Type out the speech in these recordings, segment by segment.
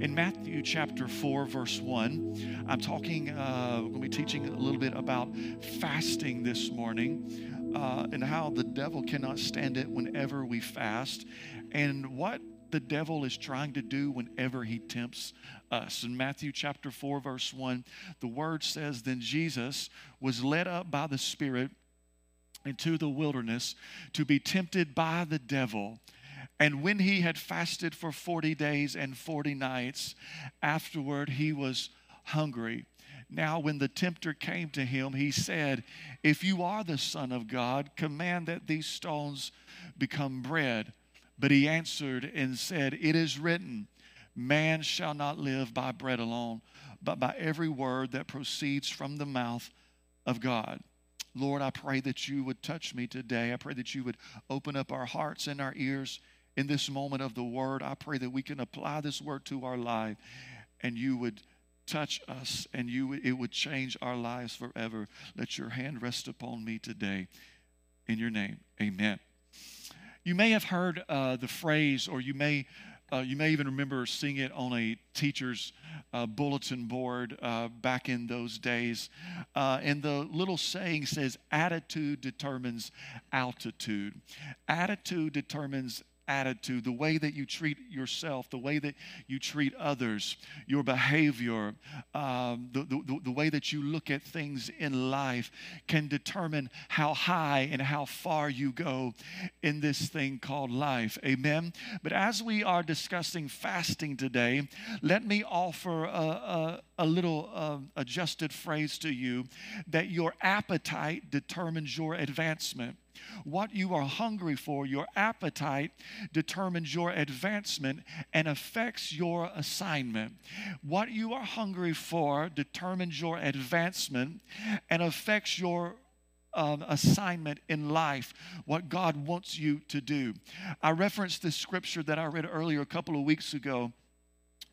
In Matthew chapter 4, verse 1, I'm talking, uh, we're going to be teaching a little bit about fasting this morning uh, and how the devil cannot stand it whenever we fast and what the devil is trying to do whenever he tempts us. In Matthew chapter 4, verse 1, the word says, Then Jesus was led up by the Spirit into the wilderness to be tempted by the devil. And when he had fasted for 40 days and 40 nights, afterward he was hungry. Now, when the tempter came to him, he said, If you are the Son of God, command that these stones become bread. But he answered and said, It is written, Man shall not live by bread alone, but by every word that proceeds from the mouth of God. Lord, I pray that you would touch me today. I pray that you would open up our hearts and our ears in this moment of the word. I pray that we can apply this word to our life and you would touch us and you it would change our lives forever. Let your hand rest upon me today. In your name, amen. You may have heard uh, the phrase, or you may uh, you may even remember seeing it on a teacher's uh, bulletin board uh, back in those days. Uh, and the little saying says, attitude determines altitude. Attitude determines attitude, the way that you treat yourself, the way that you treat others, your behavior, um, the, the, the way that you look at things in life can determine how high and how far you go in this thing called life. Amen. But as we are discussing fasting today, let me offer a, a, a little uh, adjusted phrase to you that your appetite determines your advancement. What you are hungry for, your appetite, determines your advancement and affects your assignment. What you are hungry for determines your advancement and affects your um, assignment in life, what God wants you to do. I referenced this scripture that I read earlier a couple of weeks ago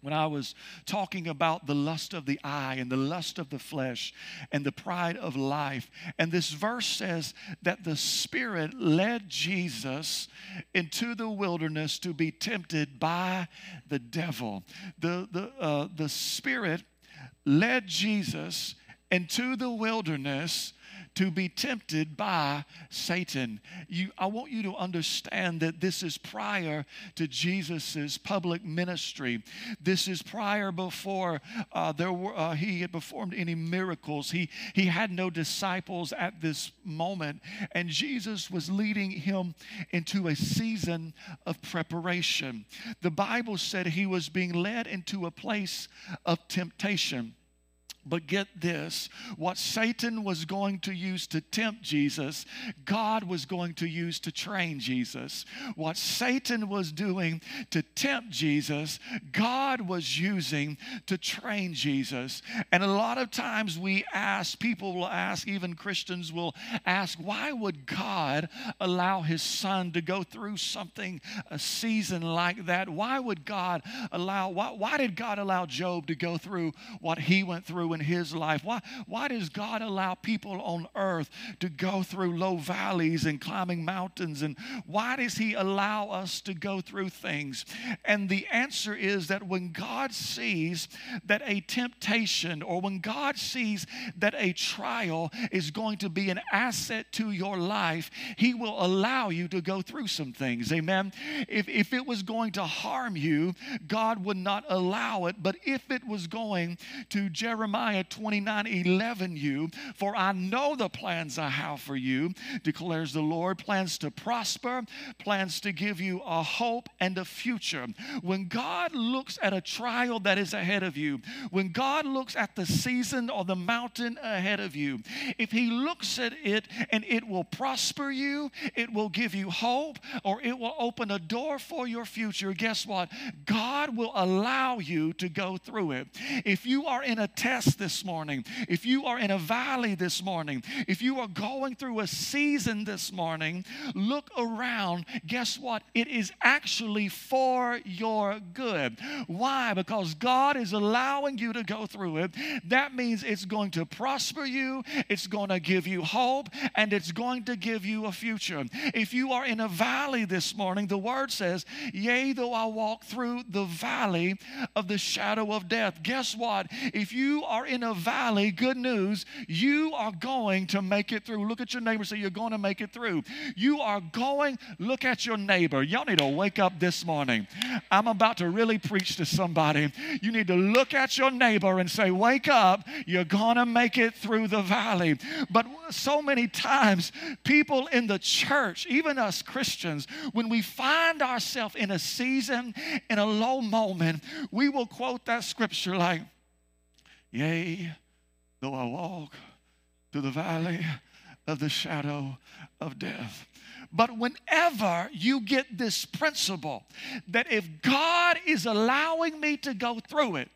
when I was talking about the lust of the eye and the lust of the flesh and the pride of life. And this verse says that the Spirit led Jesus into the wilderness to be tempted by the devil. The, the, uh, the Spirit led Jesus into the wilderness to be tempted by Satan. You, I want you to understand that this is prior to Jesus' public ministry. This is prior before uh, there were, uh, he had performed any miracles. He, he had no disciples at this moment, and Jesus was leading him into a season of preparation. The Bible said he was being led into a place of temptation. But get this what Satan was going to use to tempt Jesus, God was going to use to train Jesus. What Satan was doing to tempt Jesus, God was using to train Jesus. And a lot of times we ask, people will ask, even Christians will ask, why would God allow his son to go through something, a season like that? Why would God allow, why, why did God allow Job to go through what he went through? In his life? Why, why does God allow people on earth to go through low valleys and climbing mountains? And why does He allow us to go through things? And the answer is that when God sees that a temptation or when God sees that a trial is going to be an asset to your life, He will allow you to go through some things. Amen. If, if it was going to harm you, God would not allow it. But if it was going to Jeremiah, Jeremiah 29 11, you, for I know the plans I have for you, declares the Lord plans to prosper, plans to give you a hope and a future. When God looks at a trial that is ahead of you, when God looks at the season or the mountain ahead of you, if He looks at it and it will prosper you, it will give you hope, or it will open a door for your future, guess what? God will allow you to go through it. If you are in a test this morning, if you are in a valley this morning, if you are going through a season this morning, look around. Guess what? It is actually for your good. Why? Because God is allowing you to go through it. That means it's going to prosper you, it's going to give you hope, and it's going to give you a future. If you are in a valley this morning, the word says, Yea, though I walk through the valley of the shadow of death. Guess what? If you are in a valley, good news, you are going to make it through. Look at your neighbor, say, You're going to make it through. You are going, look at your neighbor. Y'all need to wake up this morning. I'm about to really preach to somebody. You need to look at your neighbor and say, Wake up, you're going to make it through the valley. But so many times, people in the church, even us Christians, when we find ourselves in a season, in a low moment, we will quote that scripture like, Yea, though I walk through the valley of the shadow of death. But whenever you get this principle that if God is allowing me to go through it,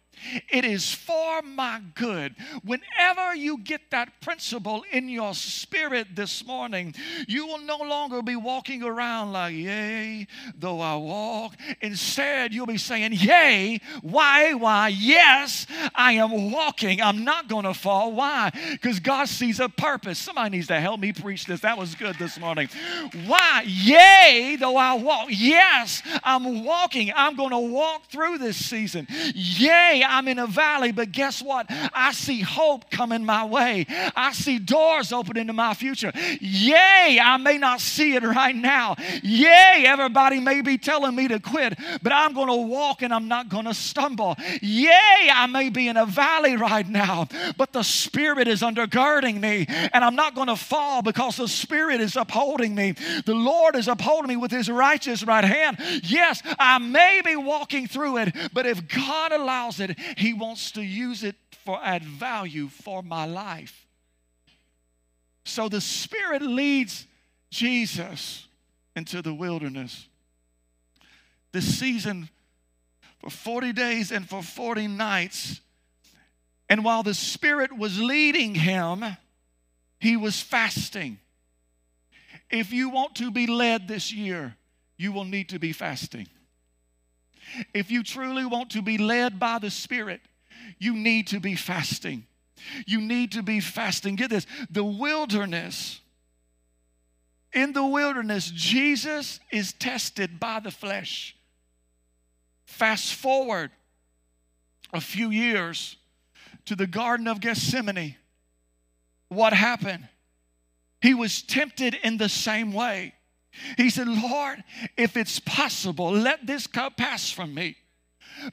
it is for my good. Whenever you get that principle in your spirit this morning, you will no longer be walking around like, Yea, though I walk. Instead, you'll be saying, Yea, why, why, yes, I am walking. I'm not going to fall. Why? Because God sees a purpose. Somebody needs to help me preach this. That was good this morning. Why? Yea, though I walk. Yes, I'm walking. I'm going to walk through this season. Yea, I'm in a valley, but guess what? I see hope coming my way. I see doors open into my future. Yay, I may not see it right now. Yay, everybody may be telling me to quit, but I'm going to walk and I'm not going to stumble. Yay, I may be in a valley right now, but the Spirit is undergirding me and I'm not going to fall because the Spirit is upholding me. The Lord is upholding me with His righteous right hand. Yes, I may be walking through it, but if God allows it, he wants to use it for add value for my life. So the Spirit leads Jesus into the wilderness. This season for 40 days and for 40 nights. And while the Spirit was leading him, he was fasting. If you want to be led this year, you will need to be fasting. If you truly want to be led by the Spirit, you need to be fasting. You need to be fasting. Get this the wilderness, in the wilderness, Jesus is tested by the flesh. Fast forward a few years to the Garden of Gethsemane. What happened? He was tempted in the same way. He said, Lord, if it's possible, let this cup pass from me.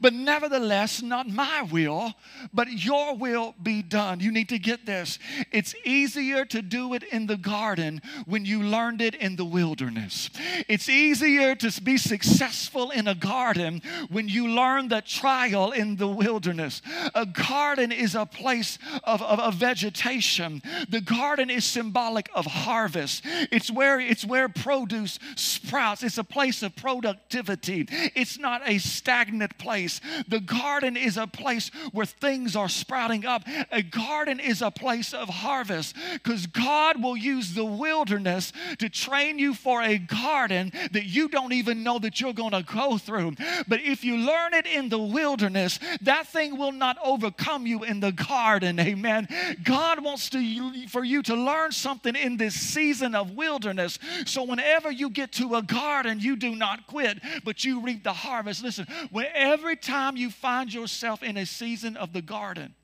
But nevertheless, not my will, but your will be done. You need to get this. It's easier to do it in the garden when you learned it in the wilderness. It's easier to be successful in a garden when you learn the trial in the wilderness. A garden is a place of, of, of vegetation. The garden is symbolic of harvest. It's where it's where produce sprouts. It's a place of productivity. It's not a stagnant place place. The garden is a place where things are sprouting up. A garden is a place of harvest because God will use the wilderness to train you for a garden that you don't even know that you're going to go through. But if you learn it in the wilderness, that thing will not overcome you in the garden. Amen. God wants to for you to learn something in this season of wilderness. So whenever you get to a garden, you do not quit, but you reap the harvest. Listen, whenever every time you find yourself in a season of the garden,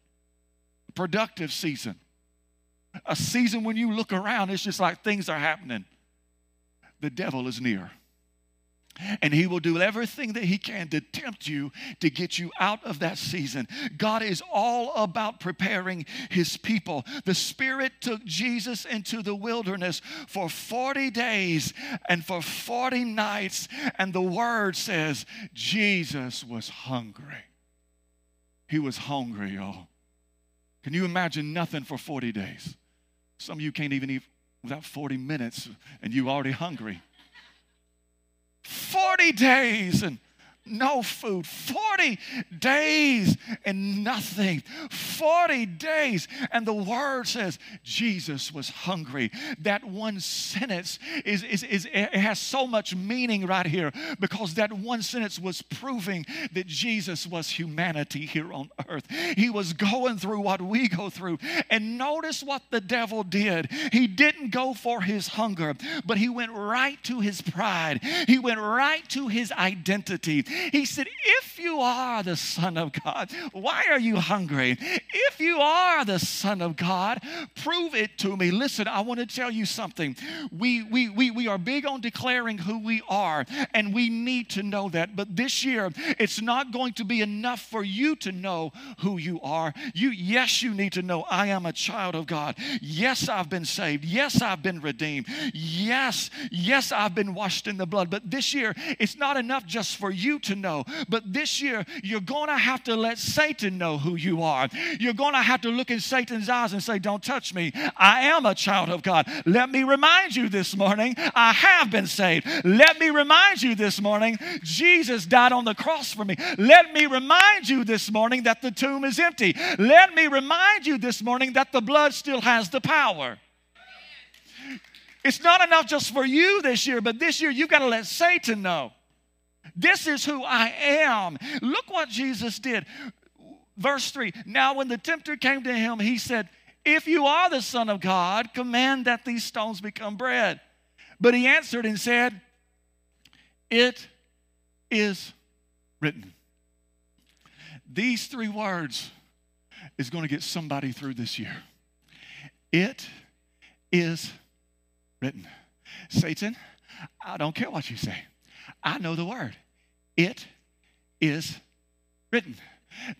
productive season, a season when you look around, it's just like things are happening. The devil is near. And he will do everything that he can to tempt you to get you out of that season. God is all about preparing his people. The Spirit took Jesus into the wilderness for 40 days and for 40 nights. And the word says Jesus was hungry. He was hungry, y'all. Can you imagine nothing for 40 days? Some of you can't even eat without 40 minutes and you already hungry. 40 days and no food. 40 days and nothing. 40 days. And the word says Jesus was hungry. That one sentence is, is, is it has so much meaning right here because that one sentence was proving that Jesus was humanity here on earth. He was going through what we go through. And notice what the devil did. He didn't go for his hunger, but he went right to his pride. He went right to his identity. He said, If you are the Son of God, why are you hungry? If you are the Son of God, prove it to me. Listen, I want to tell you something. We, we, we, we are big on declaring who we are, and we need to know that. But this year, it's not going to be enough for you to know who you are. You, yes, you need to know I am a child of God. Yes, I've been saved. Yes, I've been redeemed. Yes, yes, I've been washed in the blood. But this year, it's not enough just for you to know. But this year, you're going to have to let Satan know who you are. You're going to have to look in Satan's eyes and say, Don't touch me. I am a child of God. Let me remind you this morning, I have been saved. Let me remind you this morning, Jesus died on the cross for me. Let me remind you this morning that the tomb is empty. Let me remind you this morning that the blood still has the power. It's not enough just for you this year, but this year you've got to let Satan know. This is who I am. Look what Jesus did. Verse 3 Now, when the tempter came to him, he said, If you are the Son of God, command that these stones become bread. But he answered and said, It is written. These three words is going to get somebody through this year. It is written. Satan, I don't care what you say. I know the word. It is written.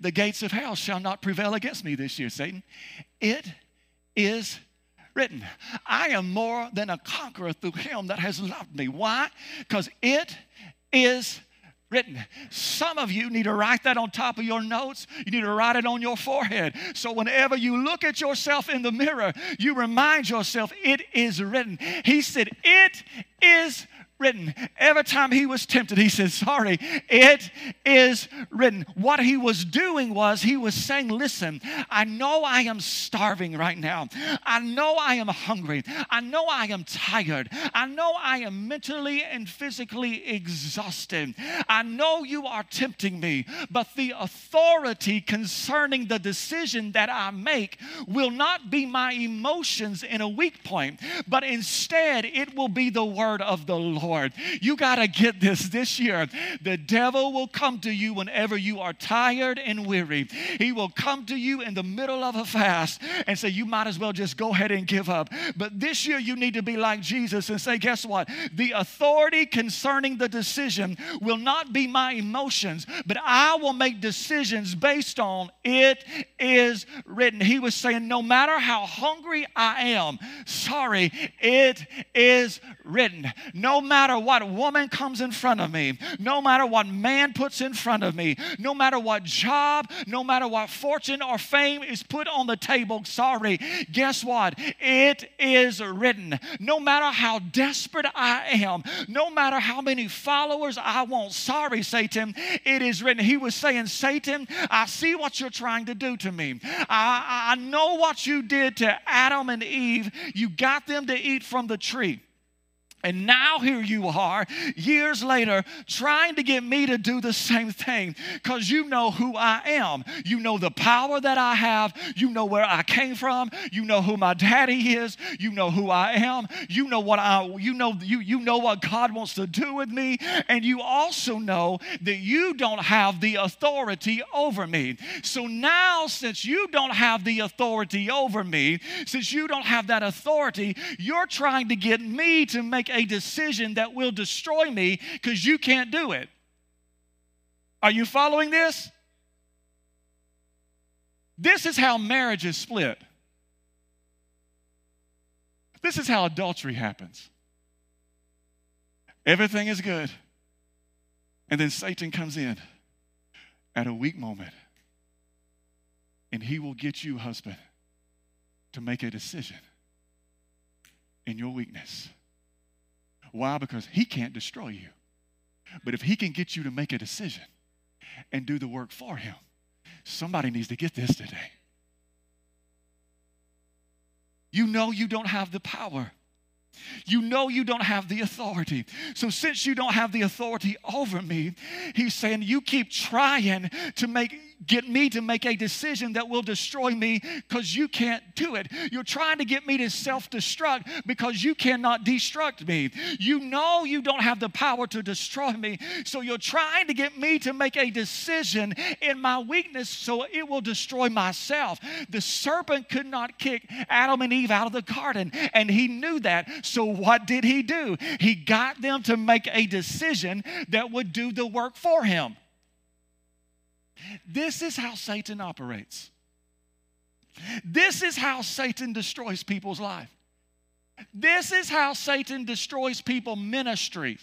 The gates of hell shall not prevail against me this year, Satan. It is written. I am more than a conqueror through him that has loved me. Why? Because it is written. Some of you need to write that on top of your notes. You need to write it on your forehead. So whenever you look at yourself in the mirror, you remind yourself, it is written. He said, It is written. Every time he was tempted, he said, Sorry, it is written. What he was doing was he was saying, Listen, I know I am starving right now. I know I am hungry. I know I am tired. I know I am mentally and physically exhausted. I know you are tempting me, but the authority concerning the decision that I make will not be my emotions in a weak point, but instead it will be the word of the Lord. Lord. You got to get this this year. The devil will come to you whenever you are tired and weary. He will come to you in the middle of a fast and say, You might as well just go ahead and give up. But this year, you need to be like Jesus and say, Guess what? The authority concerning the decision will not be my emotions, but I will make decisions based on it is written. He was saying, No matter how hungry I am, sorry, it is written. No matter matter what woman comes in front of me, no matter what man puts in front of me, no matter what job, no matter what fortune or fame is put on the table, sorry, guess what? It is written. No matter how desperate I am, no matter how many followers I want, sorry, Satan, it is written. He was saying, Satan, I see what you're trying to do to me. I, I know what you did to Adam and Eve. You got them to eat from the tree. And now here you are, years later, trying to get me to do the same thing because you know who I am. You know the power that I have. You know where I came from. You know who my daddy is. You know who I am. You know what I you know you you know what God wants to do with me. And you also know that you don't have the authority over me. So now, since you don't have the authority over me, since you don't have that authority, you're trying to get me to make a decision that will destroy me because you can't do it. Are you following this? This is how marriage is split. This is how adultery happens. Everything is good. And then Satan comes in at a weak moment. And he will get you, husband, to make a decision in your weakness. Why? Because he can't destroy you. But if he can get you to make a decision and do the work for him, somebody needs to get this today. You know you don't have the power. You know you don't have the authority. So, since you don't have the authority over me, he's saying, You keep trying to make get me to make a decision that will destroy me because you can't do it. You're trying to get me to self destruct because you cannot destruct me. You know you don't have the power to destroy me. So you're trying to get me to make a decision in my weakness so it will destroy myself. The serpent could not kick Adam and Eve out of the garden, and he knew that. So what did he do? He got them to make a decision that would do the work for him. This is how Satan operates. This is how Satan destroys people's life. This is how Satan destroys people ministries.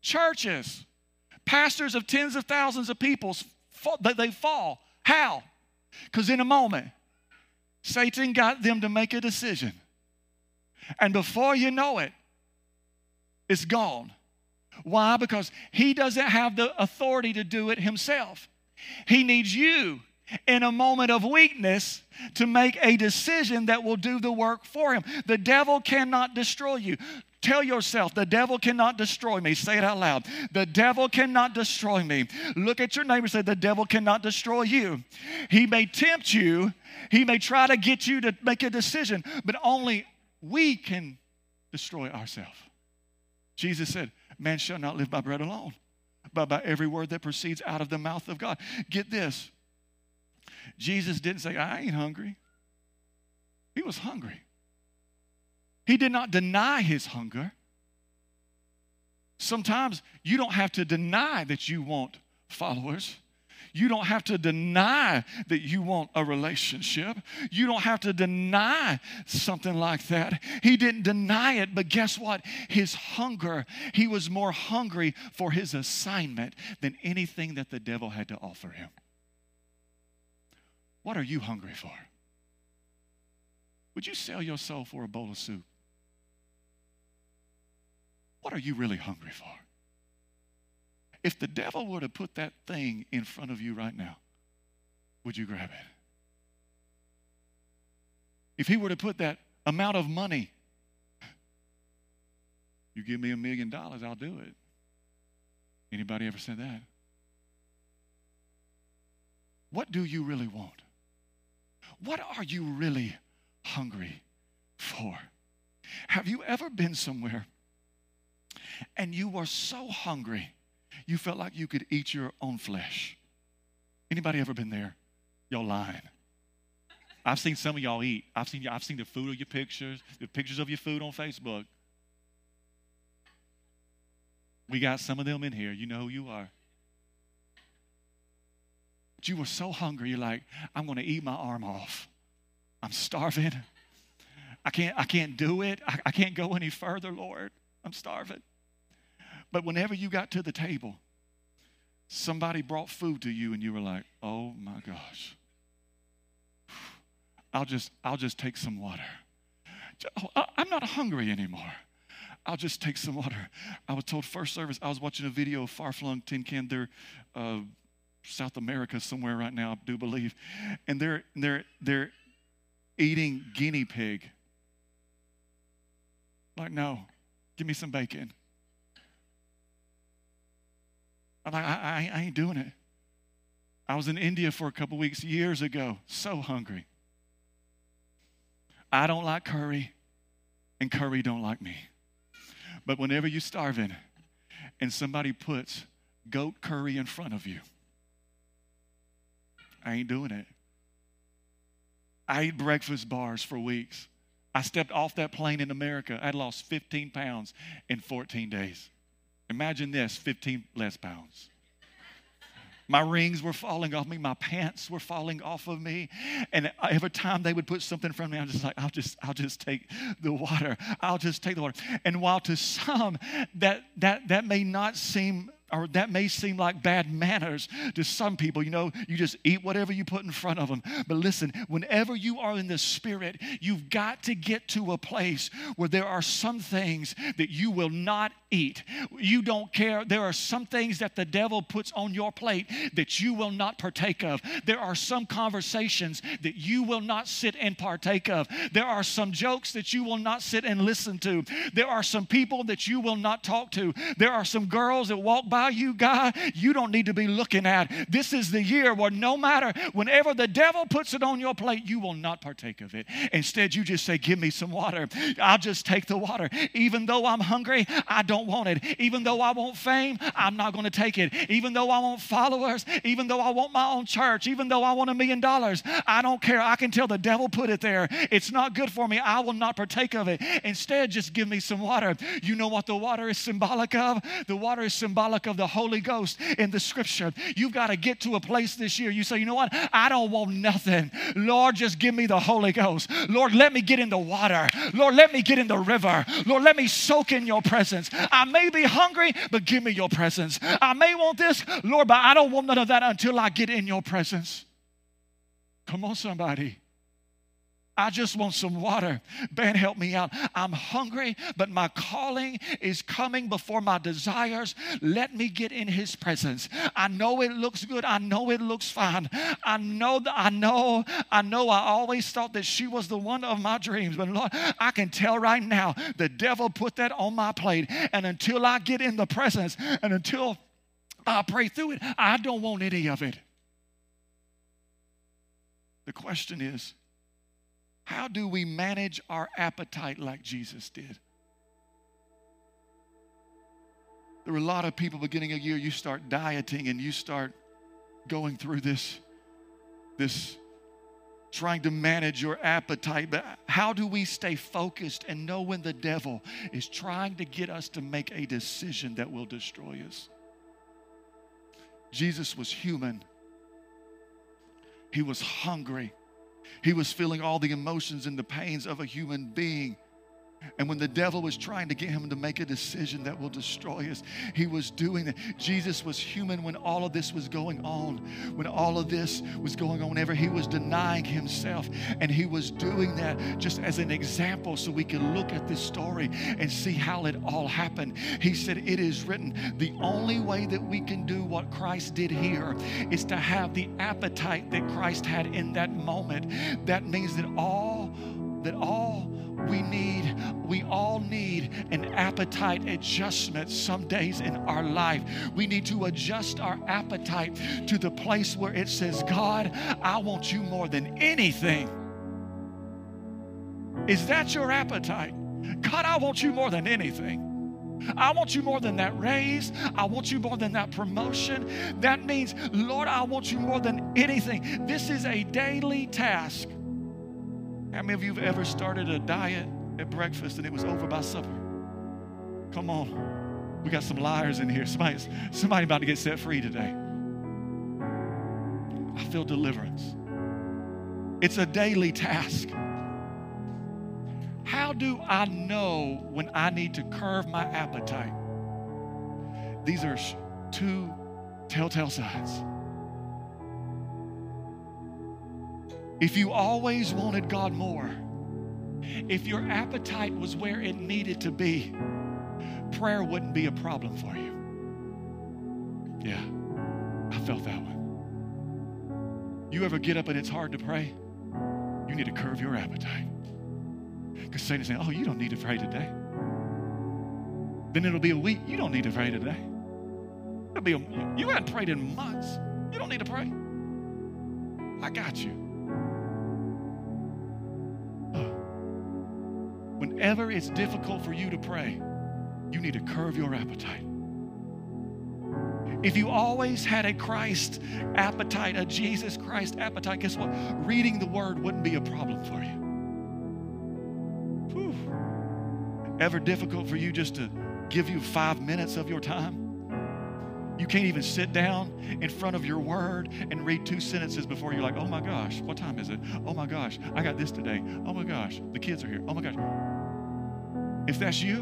Churches, pastors of tens of thousands of people, they fall. How? Because in a moment, Satan got them to make a decision. And before you know it, it's gone. Why? Because he doesn't have the authority to do it himself. He needs you in a moment of weakness to make a decision that will do the work for him. The devil cannot destroy you. Tell yourself, the devil cannot destroy me. Say it out loud. The devil cannot destroy me. Look at your neighbor say, The devil cannot destroy you. He may tempt you, he may try to get you to make a decision, but only we can destroy ourselves. Jesus said, Man shall not live by bread alone, but by every word that proceeds out of the mouth of God. Get this Jesus didn't say, I ain't hungry. He was hungry. He did not deny his hunger. Sometimes you don't have to deny that you want followers. You don't have to deny that you want a relationship. You don't have to deny something like that. He didn't deny it, but guess what? His hunger, he was more hungry for his assignment than anything that the devil had to offer him. What are you hungry for? Would you sell your soul for a bowl of soup? What are you really hungry for? If the devil were to put that thing in front of you right now, would you grab it? If he were to put that amount of money, you give me a million dollars, I'll do it. Anybody ever said that? What do you really want? What are you really hungry for? Have you ever been somewhere and you were so hungry you felt like you could eat your own flesh. Anybody ever been there? Y'all lying. I've seen some of y'all eat. I've seen, I've seen the food of your pictures, the pictures of your food on Facebook. We got some of them in here. You know who you are. But you were so hungry, you're like, I'm going to eat my arm off. I'm starving. I can't, I can't do it. I, I can't go any further, Lord. I'm starving. But whenever you got to the table, somebody brought food to you and you were like, "Oh my gosh. I'll just I'll just take some water. I'm not hungry anymore. I'll just take some water." I was told first service I was watching a video of Far Flung Tin Can. They're uh, South America somewhere right now, I do believe, and they're they're they're eating guinea pig. Like, no, give me some bacon. I'm like, I, I, I ain't doing it. I was in India for a couple weeks years ago, so hungry. I don't like curry, and curry don't like me. But whenever you're starving and somebody puts goat curry in front of you, I ain't doing it. I ate breakfast bars for weeks. I stepped off that plane in America. I'd lost 15 pounds in 14 days. Imagine this 15 less pounds. My rings were falling off me. My pants were falling off of me. And every time they would put something in front of me, I'm just like, I'll just, I'll just take the water. I'll just take the water. And while to some that that that may not seem or that may seem like bad manners to some people. You know, you just eat whatever you put in front of them. But listen, whenever you are in the Spirit, you've got to get to a place where there are some things that you will not eat. You don't care. There are some things that the devil puts on your plate that you will not partake of. There are some conversations that you will not sit and partake of. There are some jokes that you will not sit and listen to. There are some people that you will not talk to. There are some girls that walk by you, guy, you don't need to be looking at. This is the year where no matter, whenever the devil puts it on your plate, you will not partake of it. Instead, you just say, Give me some water. I'll just take the water. Even though I'm hungry, I don't want it. Even though I want fame, I'm not going to take it. Even though I want followers, even though I want my own church, even though I want a million dollars, I don't care. I can tell the devil put it there. It's not good for me. I will not partake of it. Instead, just give me some water. You know what the water is symbolic of? The water is symbolic of the Holy Ghost in the scripture. You've got to get to a place this year. You say, you know what? I don't want nothing. Lord, just give me the Holy Ghost. Lord, let me get in the water. Lord, let me get in the river. Lord, let me soak in your presence. I may be hungry, but give me your presence. I may want this, Lord, but I don't want none of that until I get in your presence. Come on, somebody. I just want some water. Ben, help me out. I'm hungry, but my calling is coming before my desires. Let me get in his presence. I know it looks good. I know it looks fine. I know that I know, I know I always thought that she was the one of my dreams. But Lord, I can tell right now the devil put that on my plate. And until I get in the presence and until I pray through it, I don't want any of it. The question is, how do we manage our appetite like Jesus did? There were a lot of people beginning a year, you start dieting and you start going through this, this trying to manage your appetite. But how do we stay focused and know when the devil is trying to get us to make a decision that will destroy us? Jesus was human, he was hungry. He was feeling all the emotions and the pains of a human being. And when the devil was trying to get him to make a decision that will destroy us, he was doing that. Jesus was human when all of this was going on. When all of this was going on, whenever he was denying himself. And he was doing that just as an example so we can look at this story and see how it all happened. He said, It is written, the only way that we can do what Christ did here is to have the appetite that Christ had in that moment. That means that all, that all, we need, we all need an appetite adjustment some days in our life. We need to adjust our appetite to the place where it says, God, I want you more than anything. Is that your appetite? God, I want you more than anything. I want you more than that raise. I want you more than that promotion. That means, Lord, I want you more than anything. This is a daily task. How many of you have ever started a diet at breakfast and it was over by supper? Come on. We got some liars in here. Somebody, somebody about to get set free today. I feel deliverance. It's a daily task. How do I know when I need to curb my appetite? These are two telltale signs. If you always wanted God more, if your appetite was where it needed to be, prayer wouldn't be a problem for you. Yeah, I felt that one. You ever get up and it's hard to pray? You need to curb your appetite. Because Satan's saying, Oh, you don't need to pray today. Then it'll be a week. You don't need to pray today. It'll be a, you haven't prayed in months. You don't need to pray. I got you. Whenever it's difficult for you to pray, you need to curb your appetite. If you always had a Christ appetite, a Jesus Christ appetite, guess what? Reading the Word wouldn't be a problem for you. Whew. Ever difficult for you just to give you five minutes of your time? You can't even sit down in front of your word and read two sentences before you're like, oh my gosh, what time is it? Oh my gosh, I got this today. Oh my gosh, the kids are here. Oh my gosh. If that's you,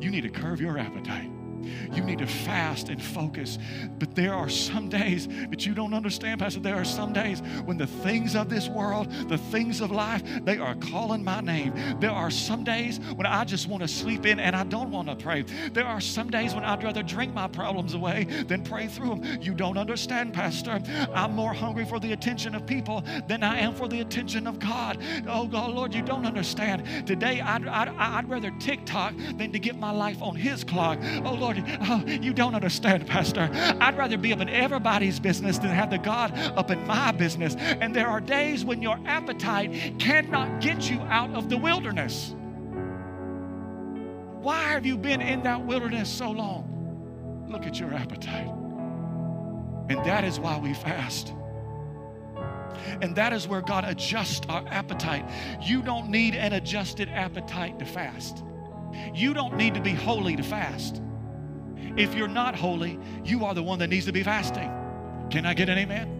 you need to curb your appetite. You need to fast and focus. But there are some days that you don't understand, Pastor. There are some days when the things of this world, the things of life, they are calling my name. There are some days when I just want to sleep in and I don't want to pray. There are some days when I'd rather drink my problems away than pray through them. You don't understand, Pastor. I'm more hungry for the attention of people than I am for the attention of God. Oh, God, Lord, you don't understand. Today, I'd, I'd, I'd rather TikTok than to get my life on His clock. Oh, Lord, oh, you don't understand, Pastor. I'd rather be up in everybody's business than have the God up in my business. And there are days when your appetite cannot get you out of the wilderness. Why have you been in that wilderness so long? Look at your appetite. And that is why we fast. And that is where God adjusts our appetite. You don't need an adjusted appetite to fast. You don't need to be holy to fast. If you're not holy, you are the one that needs to be fasting. Can I get an amen?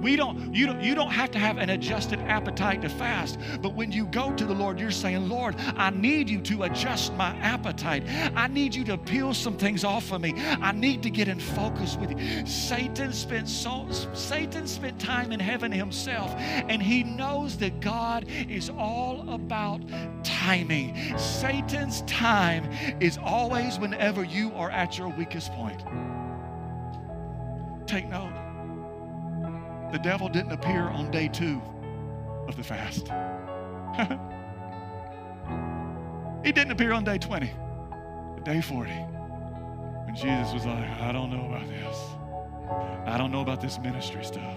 We don't, you don't, you don't have to have an adjusted appetite to fast. But when you go to the Lord, you're saying, Lord, I need you to adjust my appetite. I need you to peel some things off of me. I need to get in focus with you. Satan spent so Satan spent time in heaven himself, and he knows that God is all about timing. Satan's time is always whenever you are at your weakest point. Take note. The devil didn't appear on day two of the fast. he didn't appear on day 20, day 40. When Jesus was like, I don't know about this. I don't know about this ministry stuff.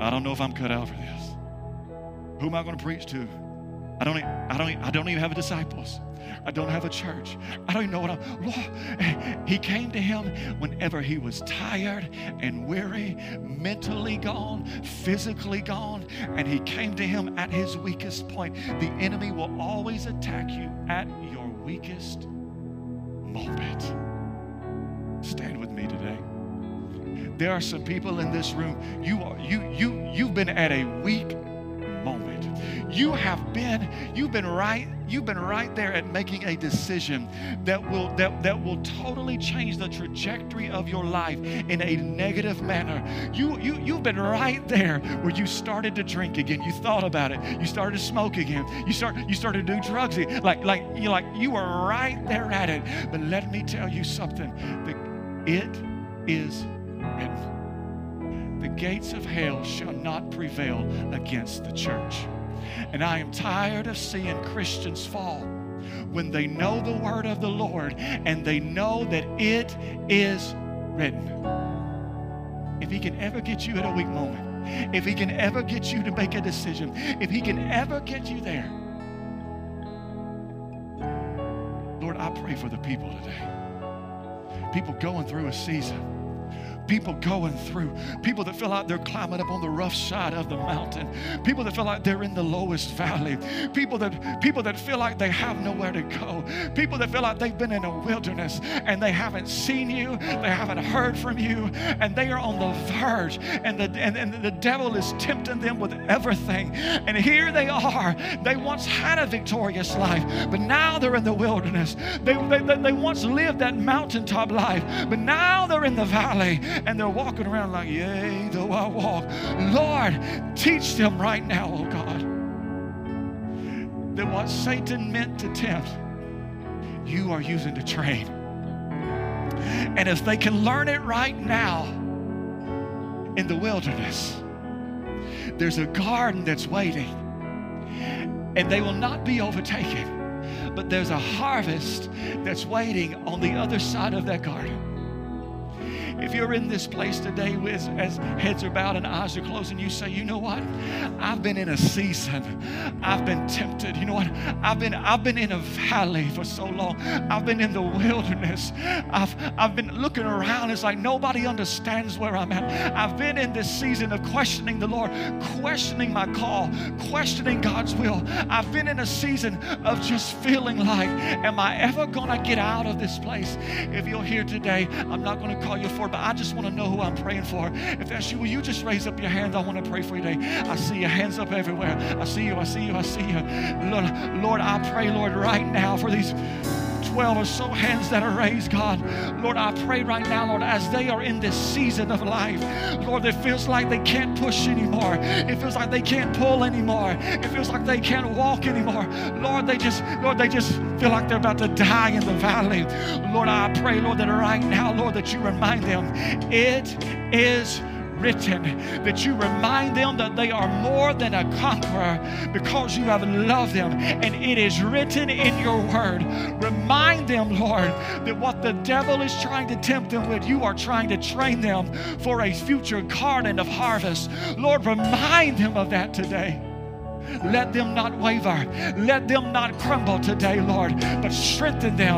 I don't know if I'm cut out for this. Who am I going to preach to? I don't, I don't, I don't even have disciples. I don't have a church. I don't even know what I'm. Lord, he came to him whenever he was tired and weary, mentally gone, physically gone, and he came to him at his weakest point. The enemy will always attack you at your weakest moment. Stand with me today. There are some people in this room. You are you you you've been at a weak moment. You have been, you've been right, you've been right there at making a decision that will that, that will totally change the trajectory of your life in a negative manner. You you you've been right there where you started to drink again. You thought about it. You started to smoke again. You start you started to do drugs again. Like like you like you were right there at it. But let me tell you something. The, it is written the gates of hell shall not prevail against the church. And I am tired of seeing Christians fall when they know the word of the Lord and they know that it is written. If He can ever get you at a weak moment, if He can ever get you to make a decision, if He can ever get you there, Lord, I pray for the people today. People going through a season people going through, people that feel like they're climbing up on the rough side of the mountain, people that feel like they're in the lowest valley, people that people that feel like they have nowhere to go, people that feel like they've been in a wilderness and they haven't seen you, they haven't heard from you, and they are on the verge, and the and, and the devil is tempting them with everything. And here they are. They once had a victorious life, but now they're in the wilderness. They, they, they once lived that mountaintop life, but now they're in the valley and they're walking around like, Yea, though I walk. Lord, teach them right now, oh God, that what Satan meant to tempt, you are using to train. And if they can learn it right now in the wilderness, there's a garden that's waiting, and they will not be overtaken, but there's a harvest that's waiting on the other side of that garden. If you're in this place today as, as heads are bowed and eyes are closed, and you say, you know what? I've been in a season. I've been tempted. You know what? I've been I've been in a valley for so long. I've been in the wilderness. I've I've been looking around. It's like nobody understands where I'm at. I've been in this season of questioning the Lord, questioning my call, questioning God's will. I've been in a season of just feeling like, am I ever gonna get out of this place? If you're here today, I'm not gonna call you for but I just want to know who I'm praying for. If that's you, will you just raise up your hand? I want to pray for you today. I see your hands up everywhere. I see you, I see you, I see you. Lord, Lord I pray, Lord, right now for these 12 or so hands that are raised, God. Lord, I pray right now, Lord, as they are in this season of life, Lord, it feels like they can't push anymore. It feels like they can't pull anymore. It feels like they can't walk anymore. Lord, they just, Lord, they just feel like they're about to die in the valley. Lord, I pray, Lord, that right now, Lord, that you remind them it is written, that you remind them that they are more than a conqueror because you have loved them, and it is written in your word. Remind them, Lord, that what the devil is trying to tempt them with, you are trying to train them for a future garden of harvest. Lord, remind them of that today. Let them not waver. Let them not crumble today, Lord, but strengthen them